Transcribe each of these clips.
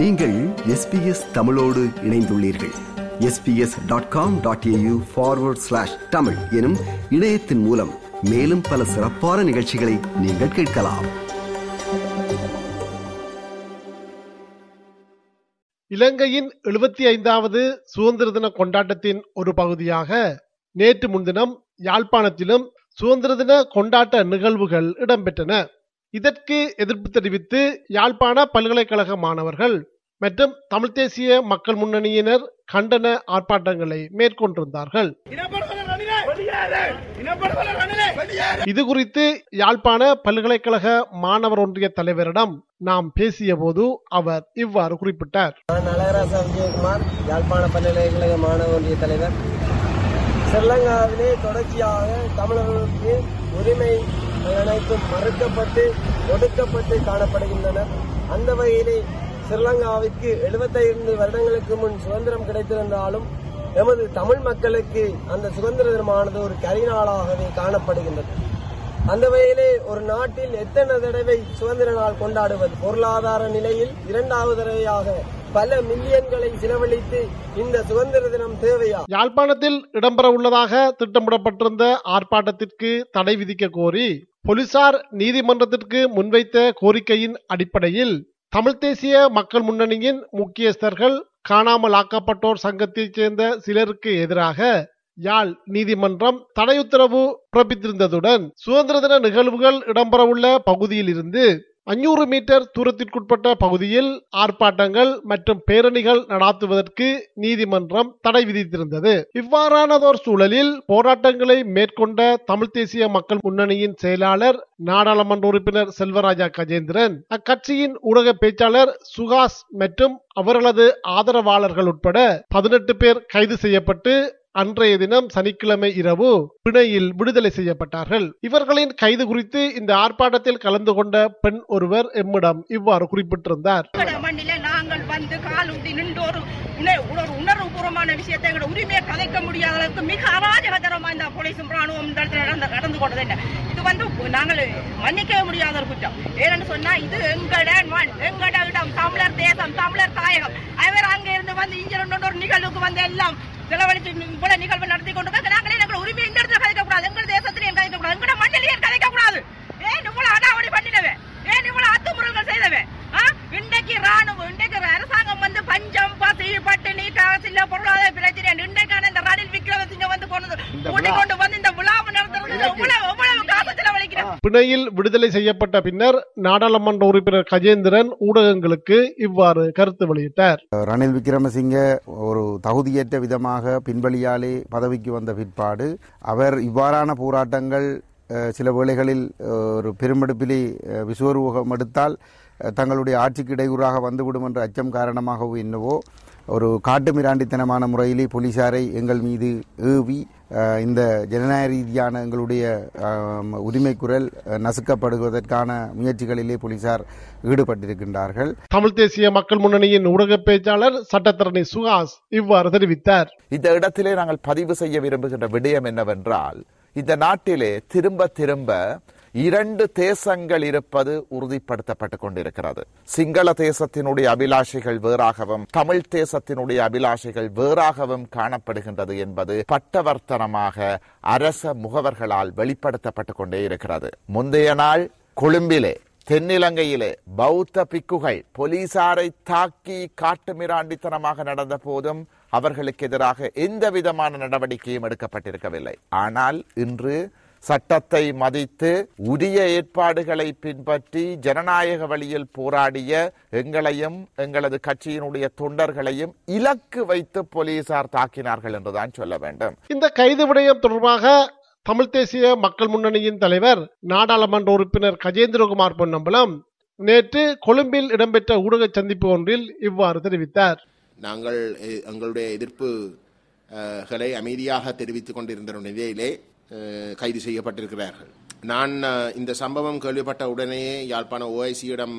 நீங்கள் எஸ்பிஎஸ் தமிழோடு இணைந்துள்ளீர்கள். SBS dot com dot AU forward slash Tamil எனும் இணையத்தின் மூலம் மேலும் பல சிறப்பான நிகழ்ச்சிகளை நீங்கள் கேட்கலாம். இலங்கையின் எழுபத்தி ஐந்தாவது சுதந்திர தின கொண்டாட்டத்தின் ஒரு பகுதியாக நேற்று முன்தினம் யாழ்ப்பாணத்திலும் சுதந்திர தின கொண்டாட்ட நிகழ்வுகள் இடம்பெற்றன. இதற்கு எதிர்ப்பு தெரிவித்து யாழ்ப்பாண பல்கலைக்கழக மாணவர்கள் மற்றும் தமிழ் தேசிய மக்கள் முன்னணியினர் கண்டன ஆர்ப்பாட்டங்களை மேற்கொண்டிருந்தார்கள். இது குறித்து யாழ்ப்பாண பல்கலைக்கழக மாணவர் ஒன்றிய தலைவரிடம் நாம் பேசிய போது அவர் இவ்வாறு குறிப்பிட்டார். நான் விஜயகுமார் யாழ்ப்பாண பல்கலைக்கழக மாணவர் ஒன்றிய தலைவர். ஸ்ரீலங்காவிலே தொடர்ச்சியாக தமிழர்களுக்கு உரிமை அனைத்தும் மறுக்கப்பட்டு ஒடுக்கப்பட்டு காணப்படுகின்றன. அந்த வகையிலே ஸ்ரீலங்காவிற்கு 75 வருடங்களுக்கு முன் சுதந்திரம் கிடைத்திருந்தாலும் எமது தமிழ் மக்களுக்கு அந்த சுதந்திர தினமானது ஒரு கரிநாளாகவே காணப்படுகின்றது. அந்த வகையிலே ஒரு நாட்டில் எத்தனை தடவை சுதந்திர நாள் கொண்டாடுவது? பொருளாதார நிலையில் இரண்டாவது தடவையாக பல மில்லியன்களை செலவழித்து இந்த சுதந்திர தினம் தேவையா? யாழ்ப்பாணத்தில் இடம்பெற உள்ளதாக திட்டமிடப்பட்டிருந்த ஆர்ப்பாட்டத்திற்கு தடை விதிக்க கோரி போலீசார் நீதிமன்றத்திற்கு முன்வைத்த கோரிக்கையின் அடிப்படையில் தமிழ் தேசிய மக்கள் முன்னணியின் முக்கியஸ்தர்கள் காணாமல் ஆக்கப்பட்டோர் சங்கத்தைச் சேர்ந்த சிலருக்கு எதிராக யாழ் நீதிமன்றம் தடை உத்தரவு பிறப்பித்திருந்ததுடன் சுதந்திர தின நிகழ்வுகள் இடம்பெறவுள்ள பகுதியில் இருந்து அஞ்சூறு மீட்டர் தூரத்திற்குட்பட்ட பகுதியில் ஆர்ப்பாட்டங்கள் மற்றும் பேரணிகள் நடாத்துவதற்கு நீதிமன்றம் தடை விதித்திருந்தது. இவ்வாறானதோர் சூழலில் போராட்டங்களை மேற்கொண்ட தமிழ்த் தேசிய மக்கள் முன்னணியின் செயலாளர் நாடாளுமன்ற உறுப்பினர் செல்வராஜா கஜேந்திரன் அக்கட்சியின் ஊடக பேச்சாளர் சுகாஸ் மற்றும் அவர்களது ஆதரவாளர்கள் உட்பட பதினெட்டு பேர் கைது செய்யப்பட்டு அன்றைய தினம் சனிக்கிழமை இரவு பிணையில் விடுதலை செய்யப்பட்டார்கள். இவர்களின் கைது குறித்து இந்த ஆர்ப்பாட்டத்தில் கலந்து கொண்ட பெண் ஒருவர் எம்மிடம் இவ்வாறு குறிப்பிட்டிருந்தார். நாங்கள் வந்து காலூட்டி நின்று ஒரு உணர்வுபூர்வமான விஷயத்தை எங்களோட உரிமையை கதைக்க முடியாத அளவுக்கு மிக அராஜகத்தரமா இந்த போலீஸும் ராணுவம் இந்த இடத்துல நடந்து நடந்து கொண்டது என்ன? இது வந்து நாங்கள் மன்னிக்கவே முடியாத ஒரு குற்றம். ஏன்னு சொன்னா இது எங்கட மண் எங்கட இடம். தமிழர் தேசம் தமிழர் தாயகம். அவர் அங்க இருந்து வந்து இங்க ஒரு நிகழ்வுக்கு வந்து எல்லாம் செலவழித்து போல நிகழ்வு நடத்தி கொண்டு நாங்களே எங்கள் உரிமை இந்த இடத்துல பிணையில் விடுதலை செய்யப்பட்ட பின்னர் நாடாளுமன்ற உறுப்பினர் கஜேந்திரன் ஊடகங்களுக்கு இவ்வாறு கருத்து வெளியிட்டார். ரணில் விக்ரமசிங்க ஒரு தகுதியற்ற விதமாக பின்வழியாலே பதவிக்கு வந்த பிற்பாடு அவர் இவ்வாறான போராட்டங்கள் சில வேளைகளில் ஒரு பெருமெடுப்பிலே விசுவரூகம் எடுத்தால் தங்களுடைய ஆட்சிக்கு இடையூறாக வந்துவிடும் என்ற அச்சம் காரணமாகவோ என்னவோ ஒரு காட்டு மிராண்டித்தனமான முறையிலே போலீசாரை எங்கள் மீது ஏவி இந்த ஜனநாயக ரீதியான எங்களுடைய உரிமை குரல் நசுக்கப்படுவதற்கான முயற்சிகளிலே போலீசார் ஈடுபட்டிருக்கின்றார்கள். தமிழ்த் தேசிய மக்கள் முன்னணியின் ஊடக பேச்சாளர் சட்டத்தரணி சுஹாஸ் இவ்வாறு தெரிவித்தார். இந்த இடத்திலே நாங்கள் பதிவு செய்ய விரும்புகின்ற விடயம் என்னவென்றால் இந்த நாட்டிலே திரும்ப திரும்ப இரண்டு தேசங்கள் இருப்பது உறுதிப்படுத்தப்பட்டுக் கொண்டிருக்கிறது. சிங்கள தேசத்தினுடைய அபிலாஷைகள் வேறாகவும் தமிழ் தேசத்தினுடைய அபிலாஷைகள் வேறாகவும் காணப்படுகின்றது என்பது பட்டவர்த்தனமாக அரச முகவர்களால் வெளிப்படுத்தப்பட்டுக் கொண்டே இருக்கிறது. முந்தைய நாள் கொழும்பிலே தென்னிலங்கையிலே பௌத்த பிக்குகள் போலீசாரை தாக்கி காட்டுமிராண்டித்தனமாக நடந்த போதும் அவர்களுக்கு எதிராக எந்த விதமான நடவடிக்கையும் எடுக்கப்பட்டிருக்கவில்லை. ஆனால் இன்று சட்டத்தை மதித்து உரிய ஏற்பாடுகளை பின்பற்றி ஜனநாயக வழியில் போராடிய எங்களையும் எங்களது கட்சியினுடைய தொண்டர்களையும் இலக்கு வைத்து போலீசார் தாக்கினார்கள் என்றுதான் சொல்ல வேண்டும். இந்த கைது விடயம் தொடர்பாக தமிழ்த் தேசிய மக்கள் முன்னணியின் தலைவர் நாடாளுமன்ற உறுப்பினர் கஜேந்திரகுமார் பொன்னம்பலம் நேற்று கொழும்பில் இடம்பெற்ற ஊடக சந்திப்பு ஒன்றில் இவ்வாறு தெரிவித்தார். நாங்கள் எங்களுடைய எதிர்ப்புகளை அமைதியாக தெரிவித்துக் கொண்டிருந்த நிலையிலே கைது செய்யப்பட்டிருக்கிறார்கள். நான் இந்த சம்பவம் கேள்விப்பட்ட உடனேயே யாழ்ப்பாண ஓஐசியிடம்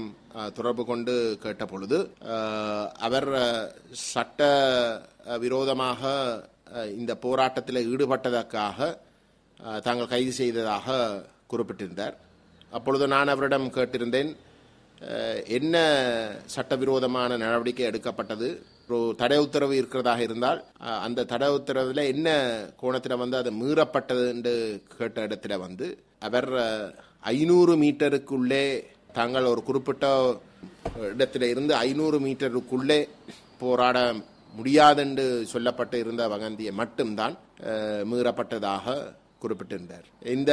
தொடர்பு கொண்டு கேட்ட பொழுது அவர் சட்ட விரோதமாக இந்த போராட்டத்தில் ஈடுபட்டதற்காக தாங்கள் கைது செய்ததாக குறிப்பிட்டிருந்தார். அப்பொழுது நான் அவரிடம் கேட்டிருந்தேன் என்ன சட்டவிரோதமான நடவடிக்கை எடுக்கப்பட்டது? தடை உத்தரவு இருக்கிறதாக இருந்தால் அந்த தடை உத்தரவில் என்ன கோணத்தில் வந்து அது மீறப்பட்டது என்று கேட்ட இடத்துல வந்து அவர் ஐநூறு மீட்டருக்குள்ளே தாங்கள் ஒரு குறிப்பிட்ட இடத்துல இருந்து ஐநூறு மீட்டருக்குள்ளே போராட முடியாதென்று சொல்லப்பட்டு இருந்த வகந்தியை மட்டும்தான் மீறப்பட்டதாக குறிப்பிட்டிருந்தார். இந்த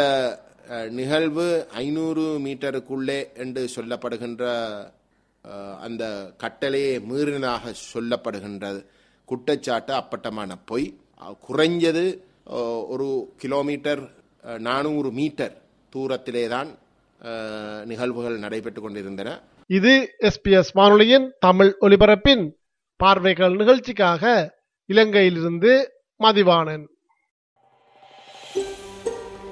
நிகழ்வு ஐநூறு மீட்டருக்குள்ளே என்று சொல்லப்படுகின்ற அந்த கட்டளையை மீறினதாக சொல்லப்படுகின்றது. குற்றச்சாட்டு அப்பட்டமான பொய். குறைஞ்சது ஒரு கிலோமீட்டர் நானூறு மீட்டர் தூரத்திலே தான் நிகழ்வுகள் நடைபெற்றுக் கொண்டிருந்தன. இது எஸ்பிஎஸ் வானொலியின் தமிழ் ஒலிபரப்பின் பார்வைகள் நிகழ்ச்சிக்காக இலங்கையிலிருந்து மதிவானன்